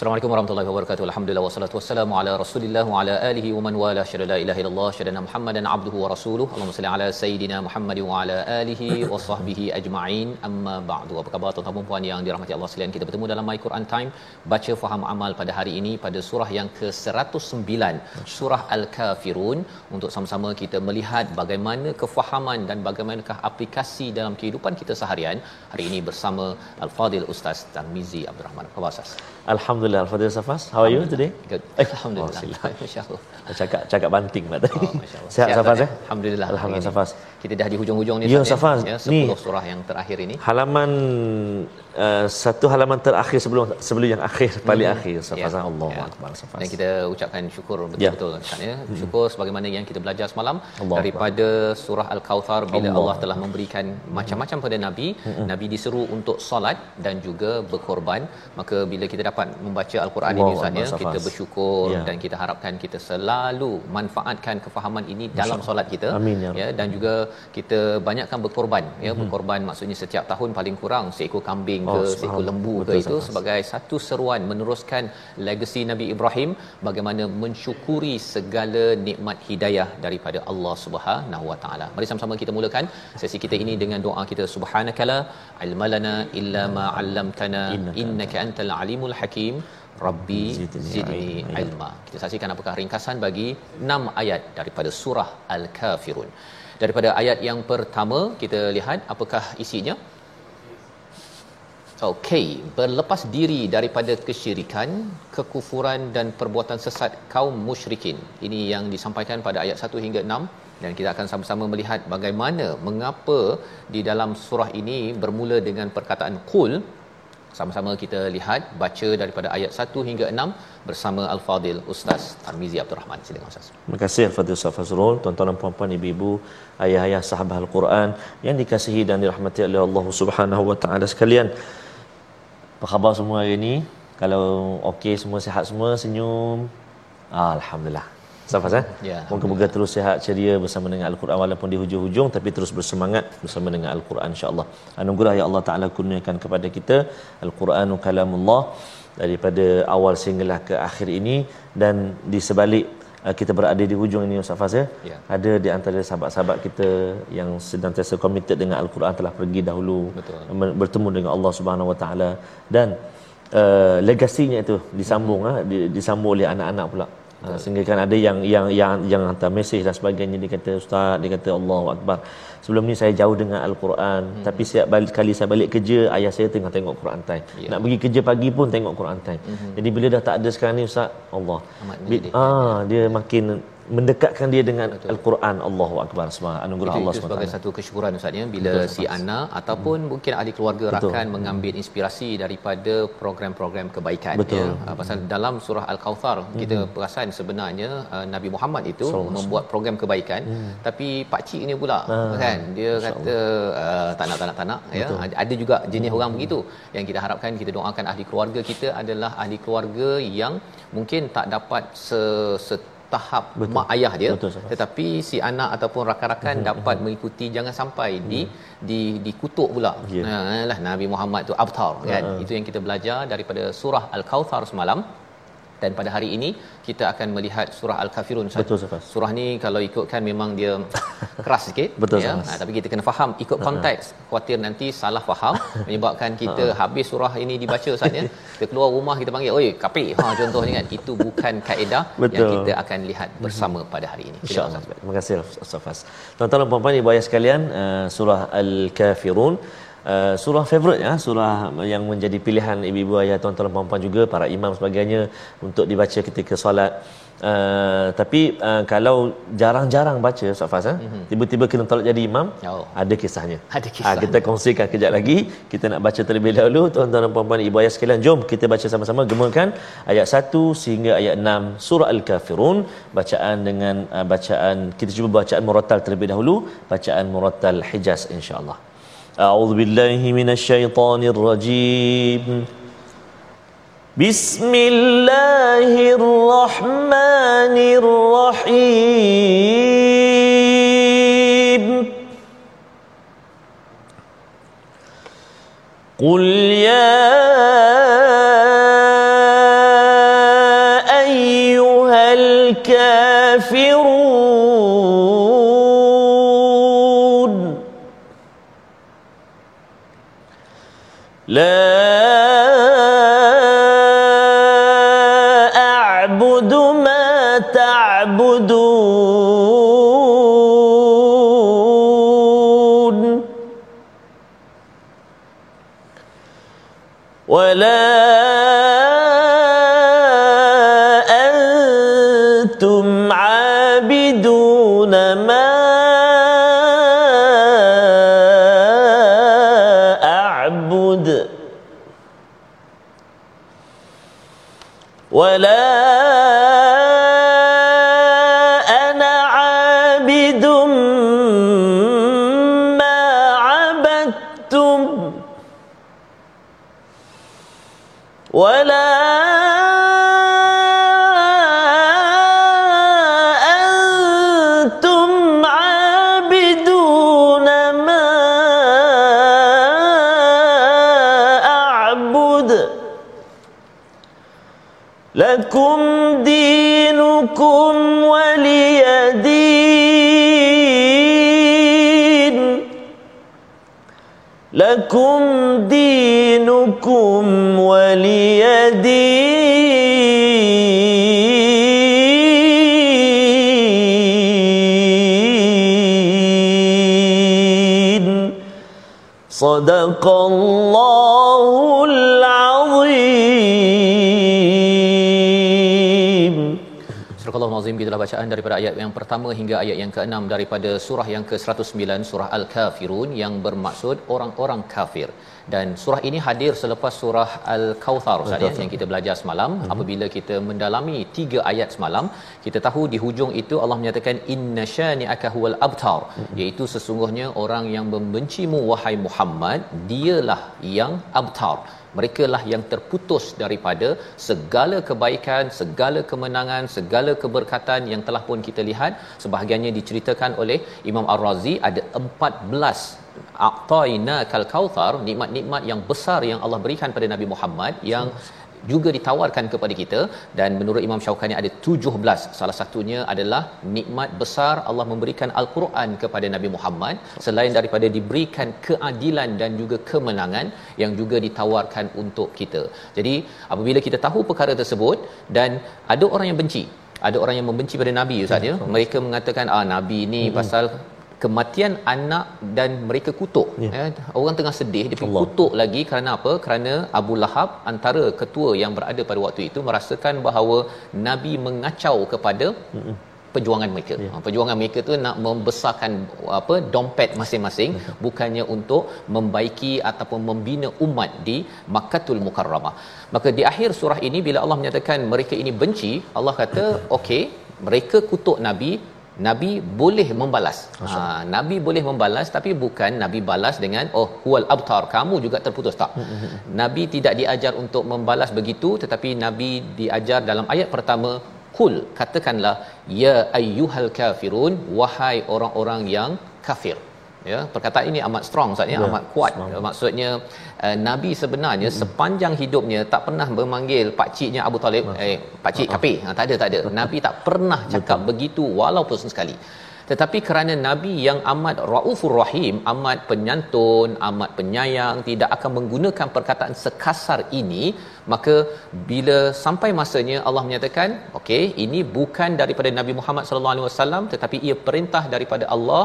Assalamualaikum warahmatullahi wabarakatuh. Alhamdulillah wassalatu wassalamu ala Rasulillah wa ala alihi wa man wala syada la ilaha illallah syadana Muhammadan abduhu wa rasuluhu. Allahumma salli ala sayidina Muhammad wa ala alihi wa sahbihi ajma'in. Amma ba'du. Apa khabar tuan-tuan dan puan yang dirahmati Allah sekalian? Kita bertemu dalam My Quran Time baca faham amal pada hari ini pada surah yang ke-109, surah Al-Kafirun untuk sama-sama kita melihat bagaimana kefahaman dan bagaimanakah aplikasi dalam kehidupan kita seharian. Hari ini bersama Al-Fadil Ustaz Tarmizi Abdul Rahman. Apa khabar Ustaz? Alhamdulillah Al-Fadhil Safas How are you today? Good. Eh, Alhamdulillah. oh. Masya-Allah. Cakap cakap banting pula tadi. Oh. Sihat Safas tak? eh? Alhamdulillah. Alhamdulillah. Safas. Kita dah di hujung-hujung ni Ya, Safas. Ya, Ni. 10 surah yang terakhir ini. Halaman uh, satu halaman terakhir sebelum sebelum yang akhir paling Hmm. akhir Safas Ya, Allah ya. Akbar Safas. Dan kita ucapkan syukur betul-betul Ustaz ya. Syukur sebagaimana yang kita belajar semalam Allah daripada surah Al-Kautsar bila Allah. Allah telah memberikan macam-macam pada nabi, nabi diseru untuk solat dan juga berkorban. Maka bila kita dapat membaca Al-Quran ini Allah Ustaz ya, Akbar, kita bersyukur Ya. dan kita harapkan kita selalu manfaatkan kefahaman ini dalam solat kita. Amin, ya ya dan juga kita banyakkan berkorban ya. Berkorban maksudnya setiap tahun paling kurang seekor kambing Oh, ke seekor lembu ke Betul, itu Safas. sebagai satu seruan meneruskan legasi Nabi Ibrahim bagaimana mensyukuri segala nikmat hidayah daripada Allah Subhanahu Wa Taala. Mari sama-sama kita mulakan sesi kita ini dengan doa kita. Subhanakala ilmalana illa ma 'allamtana innaka antal alimul hakim Rabbi Zidni ilma. Kita saksikan apakah ringkasan bagi 6 ayat daripada surah Al-Kafirun. Daripada ayat yang pertama kita lihat apakah isinya. Okey, berlepas diri daripada kesyirikan, kekufuran dan perbuatan sesat kaum musyrikin. Ini yang disampaikan pada ayat 1 hingga 6 dan kita akan sama-sama melihat bagaimana mengapa di dalam surah ini bermula dengan perkataan qul. Sama-sama kita lihat baca daripada ayat 1 hingga 6 bersama Al-Fadil Ustaz Tarmizi Abdul Rahman. Silakan Ustaz. Terima kasih Al-Fadhil Ustaz Fazrul, tuan-tuan dan puan-puan, ibu-ibu, ayah-ayah sahabat Al-Quran yang dikasihi dan dirahmati oleh Allah Subhanahu wa taala sekalian. Apa khabar semua hari ini? Kalau okey semua sihat semua, senyum. Ah, Alhamdulillah. Safas eh? Ya, Moga-moga terus sihat ceria bersama dengan Al-Quran walaupun di hujung-hujung tapi terus bersemangat bersama dengan Al-Quran insya-Allah. Anugerah yang Allah Taala kurniakan kepada kita Al-Quranu kalamullah daripada awal sehinggalah ke akhir ini dan di sebalik uh, kita berada di hujung ini Ustaz Faz ya. Ya. Ada di antara sahabat-sahabat kita yang senantiasa committed dengan Al-Quran telah pergi dahulu Betul. bertemu dengan Allah Subhanahu Wa Taala dan uh, legasinya itu disambung ah di, disambung oleh anak-anak pula. Uh, sehingga kan ada yang yang yang yang hantar mesej dan sebagainya dia kata ustaz dia kata Allahu akbar. Sebelum ni saya jauh dengan al-Quran hmm. tapi setiap balik kali saya balik kerja ayah saya tengah tengok Quran time. Ya. Nak pergi kerja pagi pun tengok Quran time. Hmm. Jadi bila dah tak ada sekarang ni ustaz Allah. Amat Bi- mendidik. ah dia makin mendekatkan dia dengan al-Quran. Allahu akbar. Subhanahu anugerah Allah SWT. sebagai satu kesyukuran Ustaz ya. Bila Betul, si anak ataupun hmm. mungkin ahli keluarga Betul. rakan mengambil inspirasi daripada program-program kebaikan Betul. ya Ah, pasal dalam surah al-kautsar hmm. kita perasan sebenarnya uh, Nabi Muhammad itu Sallallahu membuat program kebaikan hmm. tapi pak cik ni pula Ah, kan. Dia kata uh, tak nak tak nak tak nak ya. Ada juga jenis orang begitu. Yang kita harapkan kita doakan ahli keluarga kita adalah ahli keluarga yang mungkin tak dapat se, se tahap Betul. mak ayah dia Betul, tetapi si anak ataupun rakan-rakan dapat mengikuti jangan sampai di di dikutuk pula. Ya. Ha lah Nabi Muhammad tu abtar kan. Itu yang kita belajar daripada surah Al-Kautsar semalam dan pada hari ini kita akan melihat surah al-kafirun Ustaz. Betul, Ustaz. surah ni kalau ikutkan memang dia keras sikit Betul, ya. Ha, tapi kita kena faham ikut konteks. Khuatir nanti salah faham menyebabkan kita habis surah ini dibaca Ustaz ya. Kita keluar rumah kita panggil oi kafir ha contohnya kan itu bukan kaedah yang Betul. kita akan lihat bersama pada hari ini. InsyaAllah. Terima kasih Ustaz Fas. Tuan-tuan dan puan-puan ibu ayah sekalian, uh, surah Al-Kafirun Uh, surah favourite ya surah yang menjadi pilihan ibu-ibu ayah tuan-tuan dan puan-puan juga para imam sebagainya untuk dibaca ketika solat Uh, tapi uh, kalau jarang-jarang baca Ustaz Fas eh? mm-hmm. tiba-tiba kena tolak jadi imam Oh. ada kisahnya Ada kisah. Ah, kita kongsikan kejap lagi kita nak baca terlebih dahulu tuan-tuan dan puan-puan ibu ayah sekalian jom kita baca sama-sama gemakan ayat 1 sehingga ayat 6 surah al-kafirun bacaan dengan uh, bacaan kita cuba bacaan murattal terlebih dahulu bacaan murattal hijaz insyaallah أعوذ بالله من الشيطان الرجيم. بسم الله الرحمن الرحيم. قل يا لكم دينكم ولي دين لكم دينكم ولي دين صدق الله Al-Azim gitulah bacaan daripada ayat yang pertama hingga ayat yang ke-6 daripada surah yang ke-109 surah Al-Kafirun yang bermaksud orang-orang kafir. Dan surah ini hadir selepas surah Al-Kautsar Ustaz ya, yang kita belajar semalam. Mm-hmm. Apabila kita mendalami tiga ayat semalam, kita tahu di hujung itu Allah menyatakan inna syani'aka huwal abtar, mm-hmm. iaitu sesungguhnya orang yang membencimu wahai Muhammad, dialah yang abtar mereka lah yang terputus daripada segala kebaikan, segala kemenangan, segala keberkatan yang telah pun kita lihat. Sebahagiannya diceritakan oleh Imam Ar-Razi ada 14 aqtaina kal kautsar nikmat-nikmat yang besar yang Allah berikan pada Nabi Muhammad yang juga ditawarkan kepada kita. Dan menurut Imam Syaukani ada 17 salah satunya adalah nikmat besar Allah memberikan al-Quran kepada Nabi Muhammad. Selain daripada diberikan keadilan dan juga kemenangan yang juga ditawarkan untuk kita. Jadi apabila kita tahu perkara tersebut dan ada orang yang benci ada orang yang membenci pada nabi ustaz ya. Mereka mengatakan ah nabi ni hmm. pasal kematian anak dan mereka kutuk Ya. ya. orang tengah sedih dia pergi Allah. kutuk lagi kerana apa kerana Abu Lahab antara ketua yang berada pada waktu itu merasakan bahawa nabi mengacau kepada Mm-mm. perjuangan mereka. Ya. Yeah. Perjuangan mereka tu nak membesarkan apa dompet masing-masing Betul. bukannya untuk membaiki ataupun membina umat di Makkahul Mukarramah. Maka di akhir surah ini bila Allah menyatakan mereka ini benci, Allah kata okey, mereka kutuk nabi Nabi boleh membalas. Ha, Nabi boleh membalas tapi bukan Nabi balas dengan oh huwal abtar kamu juga terputus tak. Nabi tidak diajar untuk membalas begitu tetapi Nabi diajar dalam ayat pertama kul katakanlah ya ayyuhal kafirun wahai orang-orang yang kafir ya perkataan ini amat strong maksudnya Ya, amat kuat strong. maksudnya uh, nabi sebenarnya hmm. sepanjang hidupnya tak pernah memanggil pak ciknya Abu Talib eh pak cik kafir ha, tak ada tak ada nabi tak pernah cakap Betul. begitu walaupun sekali tetapi kerana nabi yang amat raufur rahim amat penyantun amat penyayang tidak akan menggunakan perkataan sekasar ini maka bila sampai masanya Allah menyatakan okey ini bukan daripada Nabi Muhammad sallallahu alaihi wasallam tetapi ia perintah daripada Allah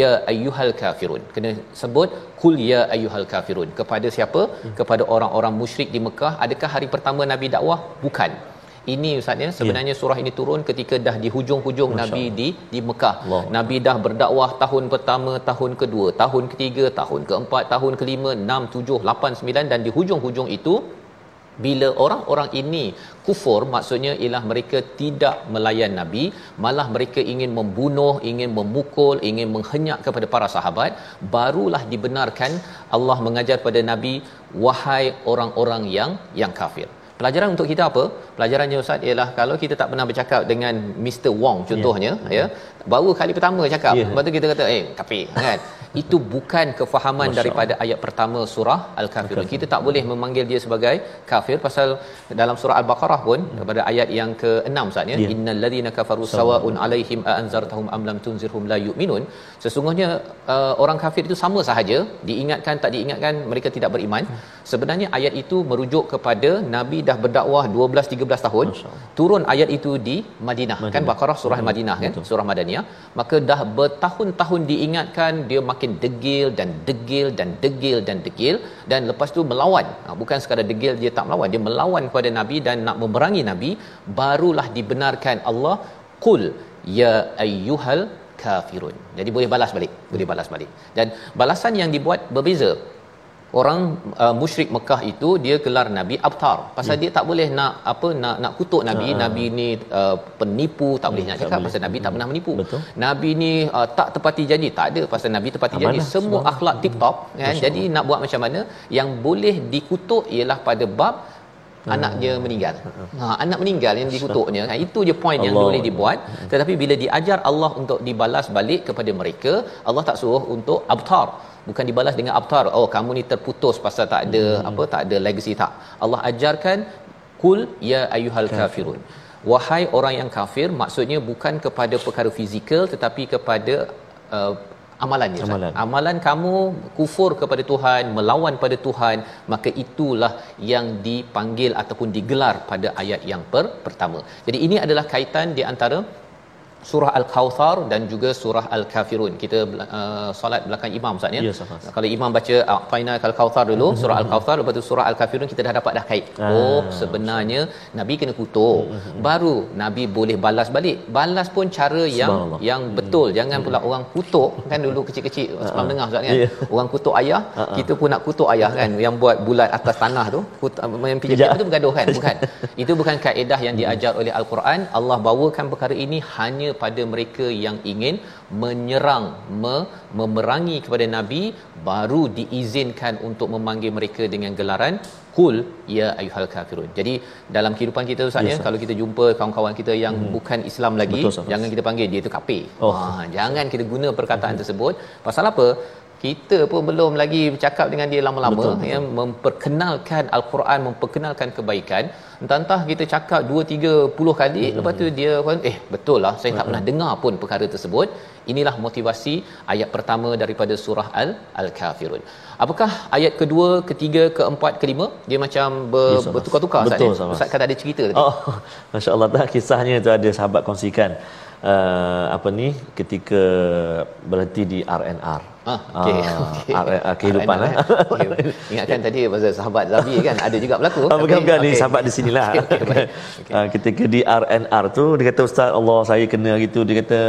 ya ayyuhal kafirun. Kena sebut kul ya ayyuhal kafirun. Kepada siapa? Kepada orang-orang musyrik di Mekah. Adakah hari pertama Nabi dakwah? Bukan ini ustaz ya sebenarnya yeah. surah ini turun ketika dah di hujung-hujung Masya Nabi di di Mekah. Allah. Nabi dah berdakwah tahun pertama, tahun kedua, tahun ketiga, tahun keempat, tahun kelima, enam, tujuh, lapan, sembilan dan di hujung-hujung itu bila orang-orang ini kufur maksudnya ialah mereka tidak melayan nabi malah mereka ingin membunuh ingin memukul ingin menghenyak kepada para sahabat barulah dibenarkan Allah mengajar pada nabi wahai orang-orang yang yang kafir Pelajaran untuk kita apa? Pelajarannya Ustaz ialah kalau kita tak pernah bercakap dengan Mr Wong contohnya yeah. ya, baru kali pertama cakap, Yeah. yeah. lepas tu kita kata eh kafir kan. Itu bukan kefahaman Masya daripada ayat pertama surah Al-Kafirun. Kita tak boleh memanggil dia sebagai kafir pasal dalam surah Al-Baqarah pun pada ayat yang ke-6 Ustaz ya, Yeah. innal ladzina kafaru sawaun alaihim a anzartahum am lam tunzirhum la yu'minun. Sesungguhnya uh, orang kafir itu sama sahaja, diingatkan tak diingatkan mereka tidak beriman. Sebenarnya ayat itu merujuk kepada Nabi dah berdakwah 12 13 tahun. Turun ayat itu di Madinah, kan Madinah. Baqarah surah Madinah kan, surah Madaniyah. Maka dah bertahun-tahun diingatkan dia makin degil dan degil dan degil dan degil dan lepas tu melawan. Ha, bukan sekadar degil dia tak melawan, dia melawan kepada Nabi dan nak memerangi Nabi, barulah dibenarkan Allah qul ya ayyuhal kafirun. Jadi boleh balas balik, boleh balas balik. Dan balasan yang dibuat berbeza orang uh, musyrik Mekah itu dia gelar nabi abtar pasal Ya. dia tak boleh nak apa nak nak kutuk nabi Ah. nabi ni uh, penipu tak boleh nak tak cakap boleh. pasal nabi tak pernah menipu Betul. nabi ni uh, tak tepati janji tak ada pasal nabi tepati janji semua semua. akhlak tip top kan Masya jadi nak buat macam mana yang boleh dikutuk ialah pada bab anak dia meninggal. Ha anak meninggal yang dikutuknya. Ha itu je point yang boleh dibuat. Tetapi bila diajar Allah untuk dibalas balik kepada mereka, Allah tak suruh untuk abtar. Bukan dibalas dengan abtar. Oh kamu ni terputus pasal tak ada hmm. apa tak ada legacy tak. Allah ajarkan kul ya ayyuhal kafirun. Wahai orang yang kafir maksudnya bukan kepada perkara fizikal tetapi kepada uh, amalannya. Amalan. amalan kamu kufur kepada Tuhan melawan pada Tuhan maka itulah yang dipanggil ataupun digelar pada ayat yang per, pertama jadi ini adalah kaitan di antara surah al-kautsar dan juga surah al-kafirun. Kita uh, solat belakang imam Ustaz ya? Ya, Ustaz. kalau imam baca aqaina al-kautsar dulu surah al-kautsar lepas tu surah al-kafirun kita dah dapat dah kait. Ah. oh sebenarnya nabi kena kutuk. Baru nabi boleh balas balik. Balas pun cara yang yang betul. Jangan pula orang kutuk. Kan dulu kecil-kecil sebelum dengar Ustaz kan? Ya. orang kutuk ayah kita pun nak kutuk ayah kan? Yang buat bulat atas tanah tu kut, yang pijak Pijak. itu bergaduh kan? Bukan. Itu bukan kaedah yang diajar oleh al-Quran. Allah bawakan perkara ini hanya pada mereka yang ingin menyerang me, memerangi kepada nabi baru diizinkan untuk memanggil mereka dengan gelaran kul ya ayyuhal kafirun. Jadi dalam kehidupan kita Ustaz Ya, ya, kalau kita jumpa kawan-kawan kita yang hmm. bukan Islam lagi, Betul, jangan kita panggil dia tu kafir. Oh. Ha, jangan kita guna perkataan tersebut. Pasal apa? Kita pun belum lagi bercakap dengan dia lama-lama Betul, ya memperkenalkan al-Quran, memperkenalkan kebaikan. Entah-entah kita cakap 2 3 10 kali hmm. lepas tu dia pun eh betul lah saya tak pernah dengar pun perkara tersebut. Inilah motivasi ayat pertama daripada surah Al Al-Kafirun. Apakah ayat kedua, ketiga, keempat, kelima dia macam ber, Ustaz. bertukar-tukar. Betul, ya? Ustaz. Ustaz kata ada cerita tadi. Oh, Masya Allah tak kisahnya tu ada sahabat kongsikan uh, apa ni ketika berhenti di RNR. Ah, okey. Ah, okey. RNR kehidupan lah. Okey. Ingatkan tadi pasal sahabat Zabi kan ada juga berlaku. Ah, bukan bukan ni okey. sahabat di sinilah. Okey, okey, baik. Ah, ketika di RNR tu dia kata ustaz Allah saya kena gitu dia kata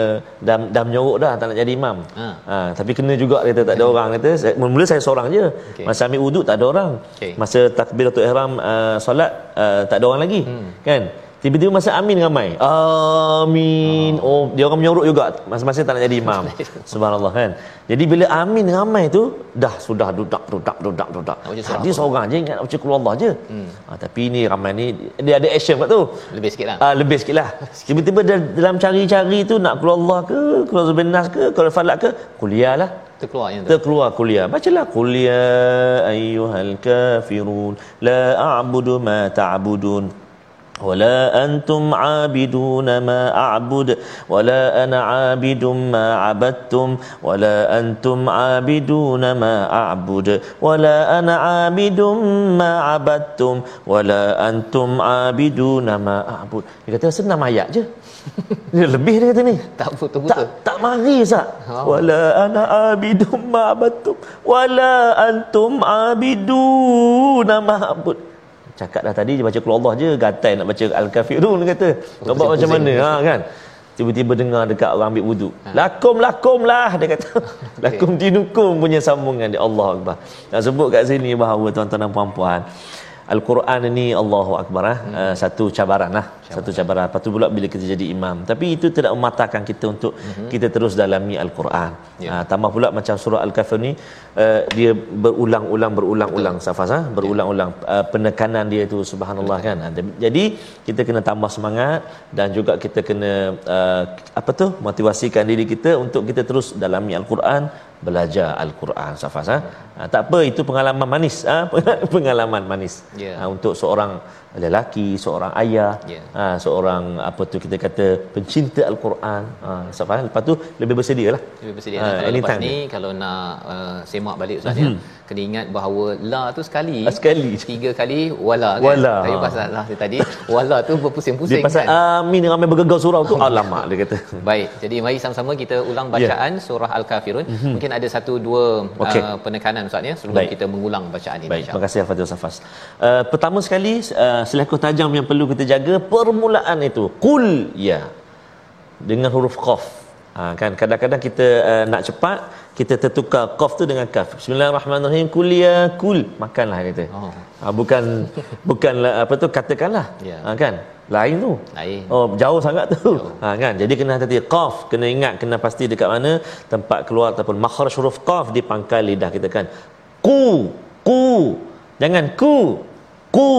dah dah menyorok dah tak nak jadi imam. Ha. Ah, tapi kena juga dia kata tak ada orang kata saya, mula saya seorang je. Okey. Masa ambil wuduk tak ada orang. Okey. Masa takbiratul ihram uh, solat uh, tak ada orang lagi. Hmm. Kan? Tiba-tiba masa amin ramai. Amin. Oh, oh dia orang menyorok juga masa-masa tak nak jadi imam. Subhanallah kan. Jadi bila amin ramai tu dah sudah dudak dudak dudak dudak. Hadis seorang je ingat baca keluar Allah je. Hmm. Ha, tapi ni ramai ni dia ada action kat tu. Lebih sikitlah. Ah lebih sikitlah. Tiba-tiba dalam cari-cari tu nak keluar Allah ke, keluar Zubinas ke, keluar Falak ke, kuliah lah terkeluar yang tu. Terkeluar kuliah. Bacalah kuliah ayyuhal kafirun la a'budu ma ta'budun. Ta ولا أنتم عابدون ما أعبد ولا أنا عابد ما عبدتم ولا أنتم عابدون ما أعبد ولا أنا عابد ما عبدتم ولا أنتم عابدون ما أعبد dia kata senang ayat je dia lebih dia kata ni tak betul-betul tak, tak mari Ustaz oh. wala ana abidum ma abattum wala antum abiduna ma abud cakap dah tadi dia baca keluar Allah je gatai nak baca al-kafirun kata nak buat macam mana? Ha kan? Tiba-tiba dengar dekat orang ambil wuduk ha. lakum lakum lah dia kata. Lakum dinukum punya sambungan dia Allah akbar. Nak sebut kat sini bahawa tuan-tuan dan puan-puan Al-Quran ini Allahu Akbar eh? hmm. uh, satu cabaran lah cabaran. satu cabaran lepas tu pula bila kita jadi imam tapi itu tidak mematahkan kita untuk hmm. kita terus dalami Al-Quran ya. uh, tambah pula macam surah Al-Kafir ni uh, dia berulang-ulang berulang-ulang safas ha? berulang-ulang uh, penekanan dia itu subhanallah Betul. kan jadi kita kena tambah semangat dan juga kita kena uh, apa tu motivasikan diri kita untuk kita terus dalami Al-Quran belajar al-Quran safas ha? ha tak apa itu pengalaman manis ha? pengalaman manis yeah. ha, untuk seorang lelaki seorang ayah yeah. ha, seorang apa tu kita kata pencinta al-Quran ha safas lepas tu lebih bersedia lah lebih bersedia ha, kalau lepas ni kalau nak uh, semak balik ustaz mm-hmm. ya kena ingat bahawa la tu sekali ah, sekali tiga kali wala kan wala. saya pasal lah tadi wala tu berpusing-pusing dia pasal kan? amin ramai bergegar surau tu alamak dia kata baik jadi mari sama-sama kita ulang bacaan yeah. surah al-kafirun mm-hmm. mungkin ada satu dua okay. uh, penekanan ustaz ya sebelum baik. kita mengulang bacaan ini baik terima kasih al-fatihah safas uh, pertama sekali uh, selekoh tajam yang perlu kita jaga permulaan itu. Qul ya. Dengan huruf qaf. Ha, kan? Kadang-kadang kita uh, nak cepat kita tertukar qaf tu dengan kaf. Bismillahirrahmanirrahim kul ya kul makanlah kata oh. ha, bukan bukanlah apa tu katakanlah. Yeah. ha, kan? Lain tu. Lain. Oh jauh sangat tu. Ha, kan? Jadi kena hati qaf kena ingat kena pasti dekat mana tempat keluar ataupun makhraj huruf qaf di pangkal lidah kita kan? Ku ku. Jangan ku ku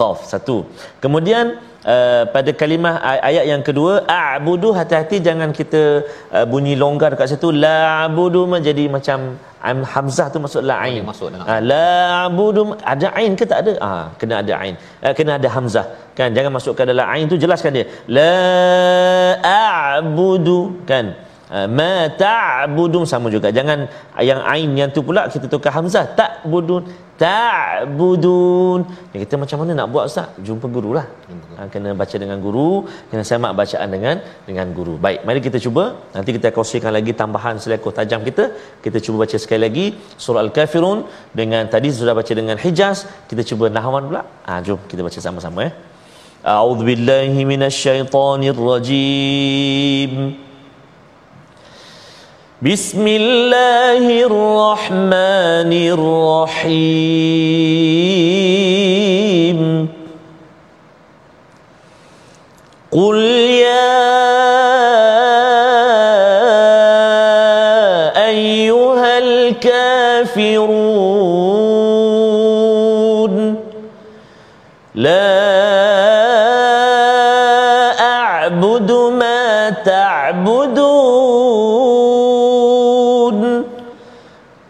qaf satu. Kemudian Uh, pada kalimah ayat yang kedua a'budu hati-hati jangan kita uh, bunyi longgar dekat situ. La'budu menjadi macam am hamzah tu masuk la'ain masuk dengan uh, la'budu ada ain ke tak ada? Ah uh, kena ada ain. Uh, kena ada hamzah. Kan jangan masukkan dalam ain tu jelaskan dia. La a'budu kan Eh, ma ta'budun sama juga. Jangan yang ain yang tu pula kita tukar hamzah. Ta'budun ta'budun. Ya, kita macam mana nak buat ustaz? Jumpa gurulah ha, kena baca dengan guru kena semak bacaan dengan dengan guru. Baik mari kita cuba. Nanti kita kongsikan lagi tambahan selekoh tajam kita. Kita cuba baca sekali lagi surah al-kafirun dengan tadi sudah baca dengan hijaz. Kita cuba nahwan pula. Ha, jom kita baca sama-sama ya. Eh. a'udzubillahi minasyaitonirrajim. بسم الله الرحمن الرحيم. قل يا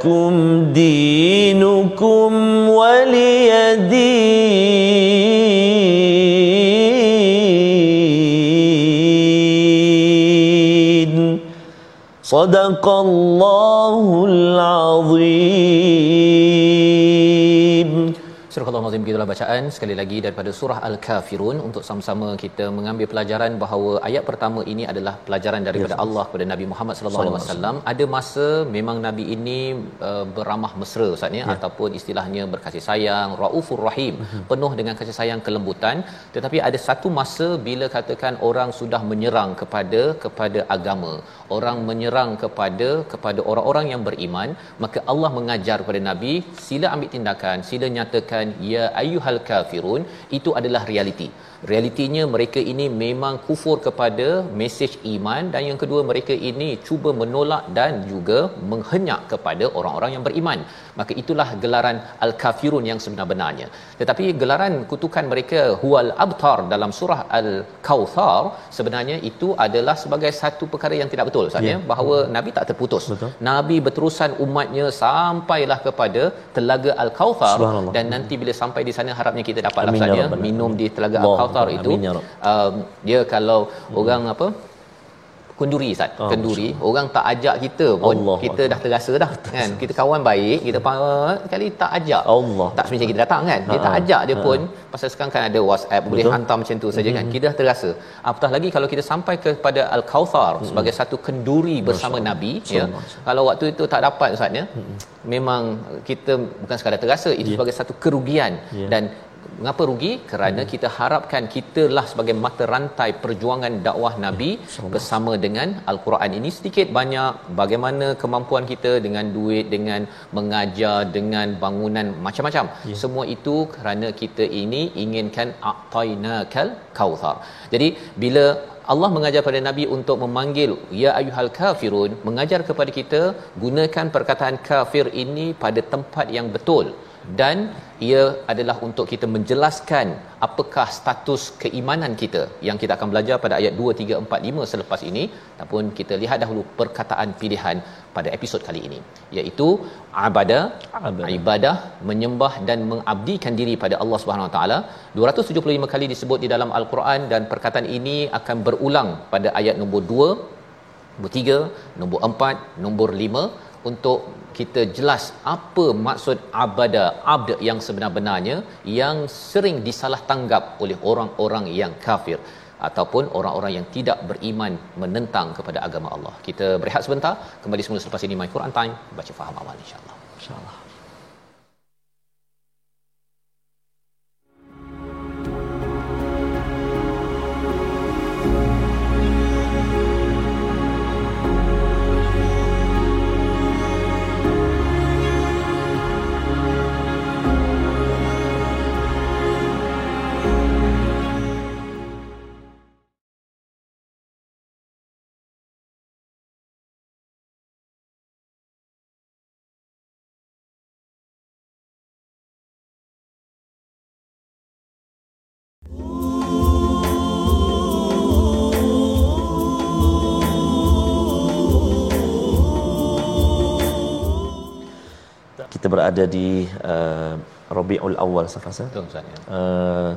لكم دينكم ولي دين. صدق الله العظيم. Surah Al-Azim gitulah bacaan sekali lagi daripada surah Al-Kafirun untuk sama-sama kita mengambil pelajaran bahawa ayat pertama ini adalah pelajaran daripada yes. Allah kepada Nabi Muhammad sallallahu alaihi wasallam. Ada masa memang Nabi ini uh, beramah mesra Ustaz ya ataupun istilahnya berkasih sayang, raufur rahim, uh-huh. penuh dengan kasih sayang kelembutan. Tetapi ada satu masa bila katakan orang sudah menyerang kepada kepada agama, orang menyerang kepada kepada orang-orang yang beriman, maka Allah mengajar kepada Nabi, sila ambil tindakan, sila nyatakan ya ayyuhal kafirun itu adalah realiti realitinya mereka ini memang kufur kepada mesej iman dan yang kedua mereka ini cuba menolak dan juga menghenyak kepada orang-orang yang beriman. Maka itulah gelaran al-kafirun yang sebenar-benarnya. Tetapi gelaran kutukan mereka huwal abtar dalam surah al-kautsar sebenarnya itu adalah sebagai satu perkara yang tidak betul sahaja yeah. bahawa hmm. nabi tak terputus. Betul. nabi berterusan umatnya sampailah kepada telaga al-kautsar dan nanti bila sampai di sana harapnya kita dapat lafaznya ya minum di telaga al-kautsar Kauthar itu ya um, dia kalau hmm. orang apa kenduri Ustaz oh, kenduri Allah. orang tak ajak kita pun Allah kita Allah. dah terasa dah kan kita kawan baik kita kali tak ajak Allah tak semestinya kita datang kan dia ha, tak ajak dia ha. pun pasal sekarang kan ada WhatsApp Betul. boleh hantar macam tu saja hmm. kan kita dah terasa apatah lagi kalau kita sampai kepada al-kautsar hmm. sebagai satu kenduri bersama Masya nabi Masya ya kalau waktu itu tak dapat Ustaz ya hmm. memang kita bukan sekadar terasa itu yeah. sebagai satu kerugian yeah. dan mengapa rugi? Kerana hmm. kita harapkan kitalah sebagai mata rantai perjuangan dakwah nabi ya, bersama dengan al-Quran ini. Sedikit banyak bagaimana kemampuan kita dengan duit dengan mengajar dengan bangunan macam-macam. Ya. semua itu kerana kita ini inginkan a'tainakal kautsar jadi bila Allah mengajar pada Nabi untuk memanggil ya ayyuhal kafirun mengajar kepada kita gunakan perkataan kafir ini pada tempat yang betul dan ia adalah untuk kita menjelaskan apakah status keimanan kita yang kita akan belajar pada ayat 2 3 4 5 selepas ini. Ataupun kita lihat dahulu perkataan pilihan pada episod kali ini iaitu abada ibadah menyembah dan mengabdikan diri pada Allah Subhanahu Wa Taala. 275 kali disebut di dalam al-Quran dan perkataan ini akan berulang pada ayat nombor 2 nombor 3 nombor 4 nombor 5 untuk kita jelas apa maksud abada abd yang sebenar-benarnya yang sering disalah tanggap oleh orang-orang yang kafir ataupun orang-orang yang tidak beriman menentang kepada agama Allah. Kita berehat sebentar, kembali semula selepas ini My Quran Time, baca faham amal insya-Allah. Insya-Allah. Berada di uh, Rabiul Awal Safasa. Betul Ustaz ya. Uh,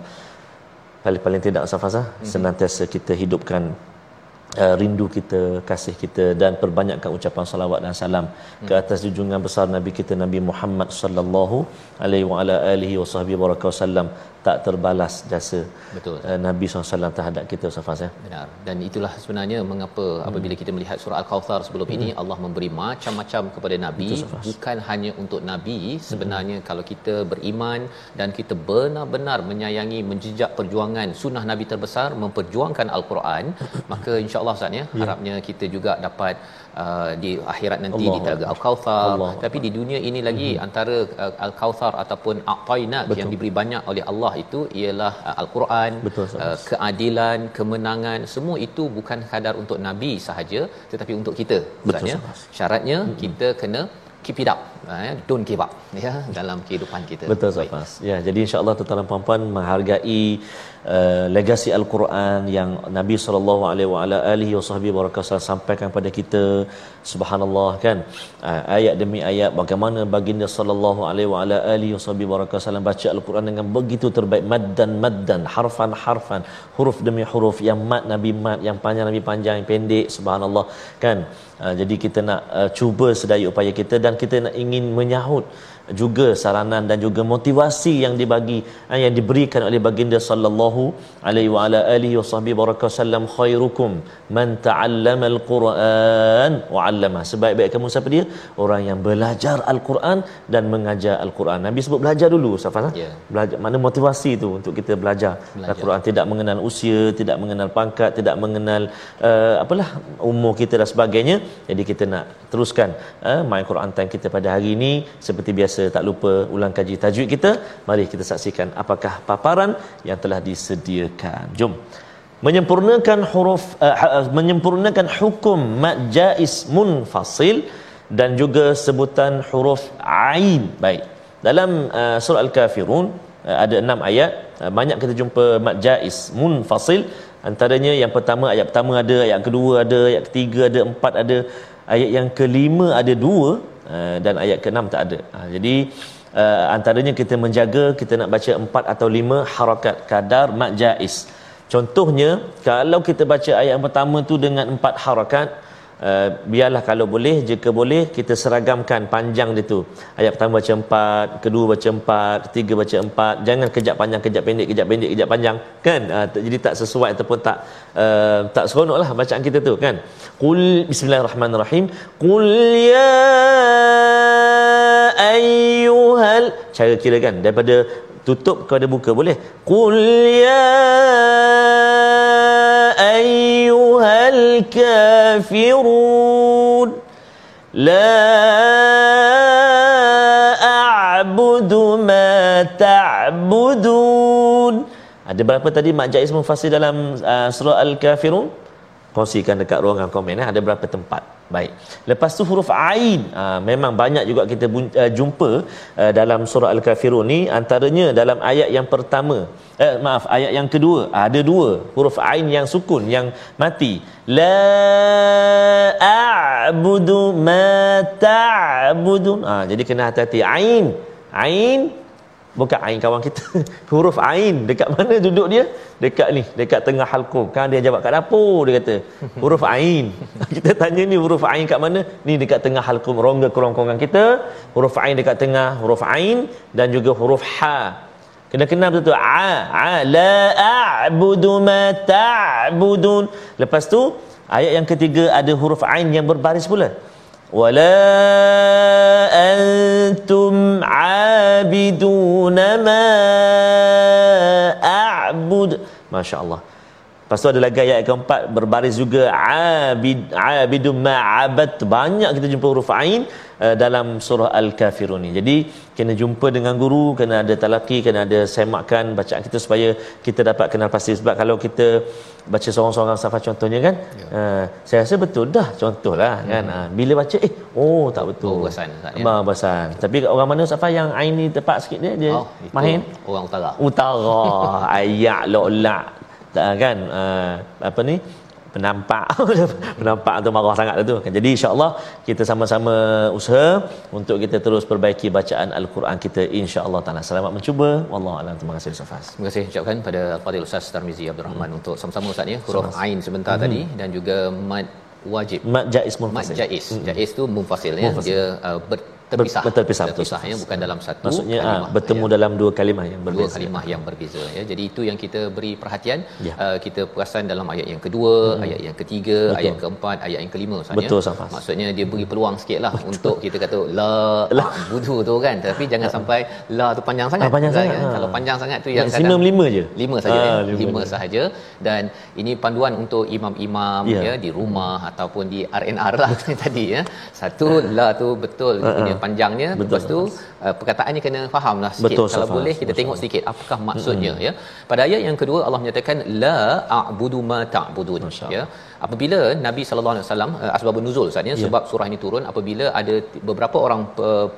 paling paling tidak Safasa mm-hmm. senantiasa kita hidupkan uh, rindu kita, kasih kita dan perbanyakkan ucapan salawat dan salam hmm. ke atas junjungan besar Nabi kita Nabi Muhammad sallallahu alaihi wa ala alihi wasallam tak terbalas jasa betul uh, Nabi SAW terhadap kita Ustaz ya benar dan itulah sebenarnya mengapa hmm. apabila kita melihat surah al-kautsar sebelum hmm. ini Allah memberi macam-macam kepada nabi betul, bukan hanya untuk nabi sebenarnya hmm. kalau kita beriman dan kita benar-benar menyayangi menjejak perjuangan sunnah nabi terbesar memperjuangkan al-Quran maka insya-Allah Ustaz ya, ya harapnya kita juga dapat uh, di akhirat nanti Allah di telaga al-kautsar. Tapi di dunia ini lagi hmm. antara uh, al-kautsar ataupun aqainak yang diberi banyak oleh Allah itu ialah uh, al-Quran Betul, uh, keadilan kemenangan semua itu bukan kadar untuk nabi sahaja tetapi untuk kita Betul, syaratnya hmm. kita kena keep it up eh, don't give up ya dalam kehidupan kita. Betul Safas ya jadi insyaallah tuan-tuan dan puan-puan menghargai uh, legasi al-Quran yang Nabi sallallahu alaihi wasallam sampaikan kepada kita. Subhanallah kan? Uh, ayat demi ayat bagaimana baginda sallallahu alaihi wasallam baca al-Quran dengan begitu terbaik maddan maddan harfan harfan huruf demi huruf yang mad Nabi mad yang panjang Nabi panjang yang pendek subhanallah kan? Uh, jadi kita nak uh, cuba sedaya upaya kita dan kita nak ingin menyahut juga saranan dan juga motivasi yang dibagi eh, yang diberikan oleh baginda sallallahu alaihi wa ala alihi wasallam khairukum man ta'allama al-Quran wa 'allama. Sebaik-baik kamu siapa dia? Orang yang belajar al-Quran dan mengajar al-Quran. Nabi sebut belajar dulu Safas. Yeah. Belajar mana motivasi tu untuk kita belajar, belajar. al-Quran tidak mengenal usia, tidak mengenal pangkat, tidak mengenal uh, apalah umur kita dan sebagainya. Jadi kita nak teruskan uh, my Quran time kita pada hari ini seperti biasa tak lupa ulang kaji tajwid kita. Mari kita saksikan apakah paparan yang telah disediakan. Jom. Menyempurnakan huruf uh, menyempurnakan hukum mad jaiz munfasil dan juga sebutan huruf ain. Baik. Dalam uh, surah al-kafirun uh, ada enam ayat. Uh, banyak kita jumpa mad jaiz munfasil. Antaranya yang pertama ayat pertama ada ayat kedua ada ayat ketiga ada empat ada ayat yang kelima ada dua uh, dan ayat keenam tak ada. Uh, jadi uh, antaranya kita menjaga kita nak baca empat atau lima harakat kadar mad jaiz Contohnya kalau kita baca ayat yang pertama tu dengan empat harakat uh, biarlah kalau boleh jika boleh kita seragamkan panjang dia tu. Ayat pertama baca empat, kedua baca empat, ketiga baca empat. Jangan kejap panjang, kejap pendek, kejap pendek, kejap panjang. Kan? Uh, jadi tak sesuai ataupun tak uh, tak seronoklah bacaan kita tu kan. Qul bismillahirrahmanirrahim. Qul ya ayyuhal cara kira kan daripada tutup kepada buka boleh qul ya ayyuhal kafirun la a'budu ma ta'budun ada berapa tadi mak jaiz mufassir dalam uh, surah al-kafirun kongsikan dekat ruangan komen eh. ada berapa tempat? Baik. Lepas tu huruf ain. Ha, memang banyak juga kita uh, jumpa uh, dalam surah al-kafirun ni. Antaranya dalam ayat yang pertama eh, maaf ayat yang kedua. Ada dua huruf ain yang sukun yang mati. La a'budu ma ta'budun. Ha, jadi kena hati-hati. Ain. Ain bukan ain kawan kita. Huruf ain. Dekat mana duduk dia? Dekat ni. Dekat tengah halqum kan dia jawab kat dapur dia kata. Huruf ain. Kita tanya ni huruf ain kat mana? Ni dekat tengah halqum rongga kerongkongan kita. Huruf ain dekat tengah huruf ain. Dan juga huruf ha. Kena kenal betul a. A. La a'budu ma ta'budun. Lepas tu ayat yang ketiga ada huruf ain yang berbaris pula ولا أنتم عابدون ما أعبد. ما شاء الله. Lepas tu ada lagi ayat keempat berbaris juga abid abidum ma'abad banyak kita jumpa huruf ain uh, dalam surah al-kafirun ni. Jadi kena jumpa dengan guru, kena ada talaki, kena ada semakkan bacaan kita supaya kita dapat kenal pasti sebab kalau kita baca seorang-seorang safa contohnya kan ya. uh, saya rasa betul dah contohlah hmm. kan? Uh, bila baca eh oh tak betul. Oh bahasan ya. bahasan tapi orang mana safa yang ain ni tepat sikit dia dia oh, main? orang utara. Utara. Ayak lolak. tak kan? Uh, apa ni? Penampak. Penampak tu marah sangat tu. Kan? Jadi insyaallah kita sama-sama usaha untuk kita terus perbaiki bacaan al-Quran kita insyaallah taala. Selamat mencuba. Wallahu alam. Terima kasih Safas terima kasih ucapkan pada Fadil Ustaz Tarmizi Abdul Rahman hmm. untuk sama-sama Ustaz ya. Huruf ain sebentar hmm. tadi dan juga mad wajib. Mad jaiz munfasil. Mad jaiz hmm. jaiz tu munfasil ya. Dia uh, ber- terpisah. Terpisah, terpisah ya bukan dalam satu maksudnya ah, kalimah, bertemu ya. dalam dua kalimah yang berbeza. dua kalimah yang berbeza ya. Jadi itu yang kita beri perhatian. Ya. uh, kita perasan dalam ayat yang kedua hmm. ayat yang ketiga Betul. ayat keempat ayat yang kelima sahaja Betul Safas. maksudnya dia beri peluang sikitlah untuk kita kata la la. budu tu kan. Tapi jangan ya. sampai la tu panjang sangat. Ah, panjang sangat. ha. kalau panjang sangat tu yang maksimum lima je. lima saja ha, lima, lima sahaja. Dan ini panduan untuk imam-imam ya, ya di rumah ataupun di RNR lah tadi ya. Satu la tu betul. Dia punya panjangnya betul lepas tu uh, perkataannya kena fahamlah sikit Betul, kalau Safa. boleh kita Betul. tengok sedikit apakah maksudnya hmm. ya pada ayat yang kedua Allah menyatakan la a'budu ma ta'budun ya apabila Nabi sallallahu alaihi wasallam uh, asbabun nuzul saatnya ya. sebab surah ini turun apabila ada beberapa orang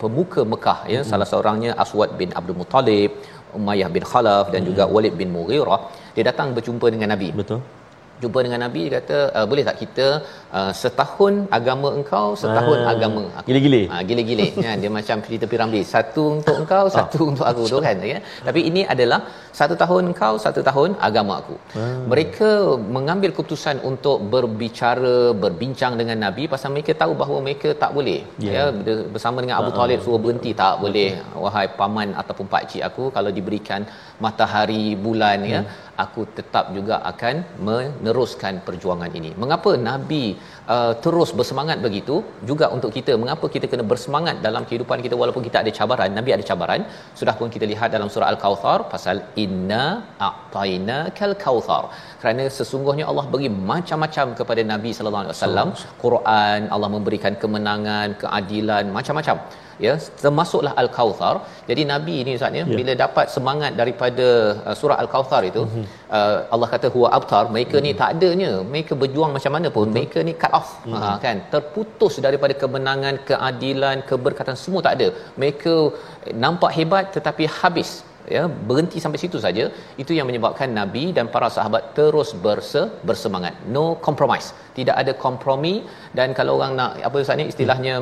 pemuka Mekah ya hmm. salah seorangnya Aswad bin Abdul Muttalib Umayyah bin Khalaf dan hmm. juga Walid bin Mughirah dia datang berjumpa dengan Nabi betul jumpa dengan nabi dia kata uh, boleh tak kita uh, setahun agama engkau setahun Ah, agama? aku gile-gile. ha, gile-gile kan dia macam cerita piramli satu untuk engkau satu untuk aku tu kan ya. Tapi ini adalah satu tahun engkau satu tahun agama aku. Mereka mengambil keputusan untuk berbicara berbincang dengan nabi pasal mereka tahu bahawa mereka tak boleh. Ya. ya ber- bersama dengan Abu Talib suruh berhenti tak boleh wahai paman ataupun pak cik aku kalau diberikan matahari bulan ya aku tetap juga akan meneruskan perjuangan ini. Mengapa nabi uh, terus bersemangat begitu? Juga untuk kita mengapa kita kena bersemangat dalam kehidupan kita walaupun kita ada cabaran nabi ada cabaran? Sudah pun kita lihat dalam surah al-kautsar pasal inna a'taina kal kautsar kerana sesungguhnya Allah beri macam-macam kepada nabi sallallahu alaihi wasallam. Quran Allah memberikan kemenangan keadilan macam-macam ya termasuklah al-kautsar jadi nabi ini ustaz ya Ya. bila dapat semangat daripada uh, surah al-kautsar itu Mhm. uh, Allah kata huwa abtar mereka ni tak adanya mereka berjuang macam mana pun mereka ni cut off. Mhm. ha, kan? Terputus daripada kemenangan keadilan keberkatan semua tak ada. Mereka nampak hebat tetapi habis. Ya berhenti sampai situ saja. Itu yang menyebabkan nabi dan para sahabat terus berse, bersemangat. No compromise. Tidak ada kompromi. Dan kalau orang nak apa ustaz ni istilahnya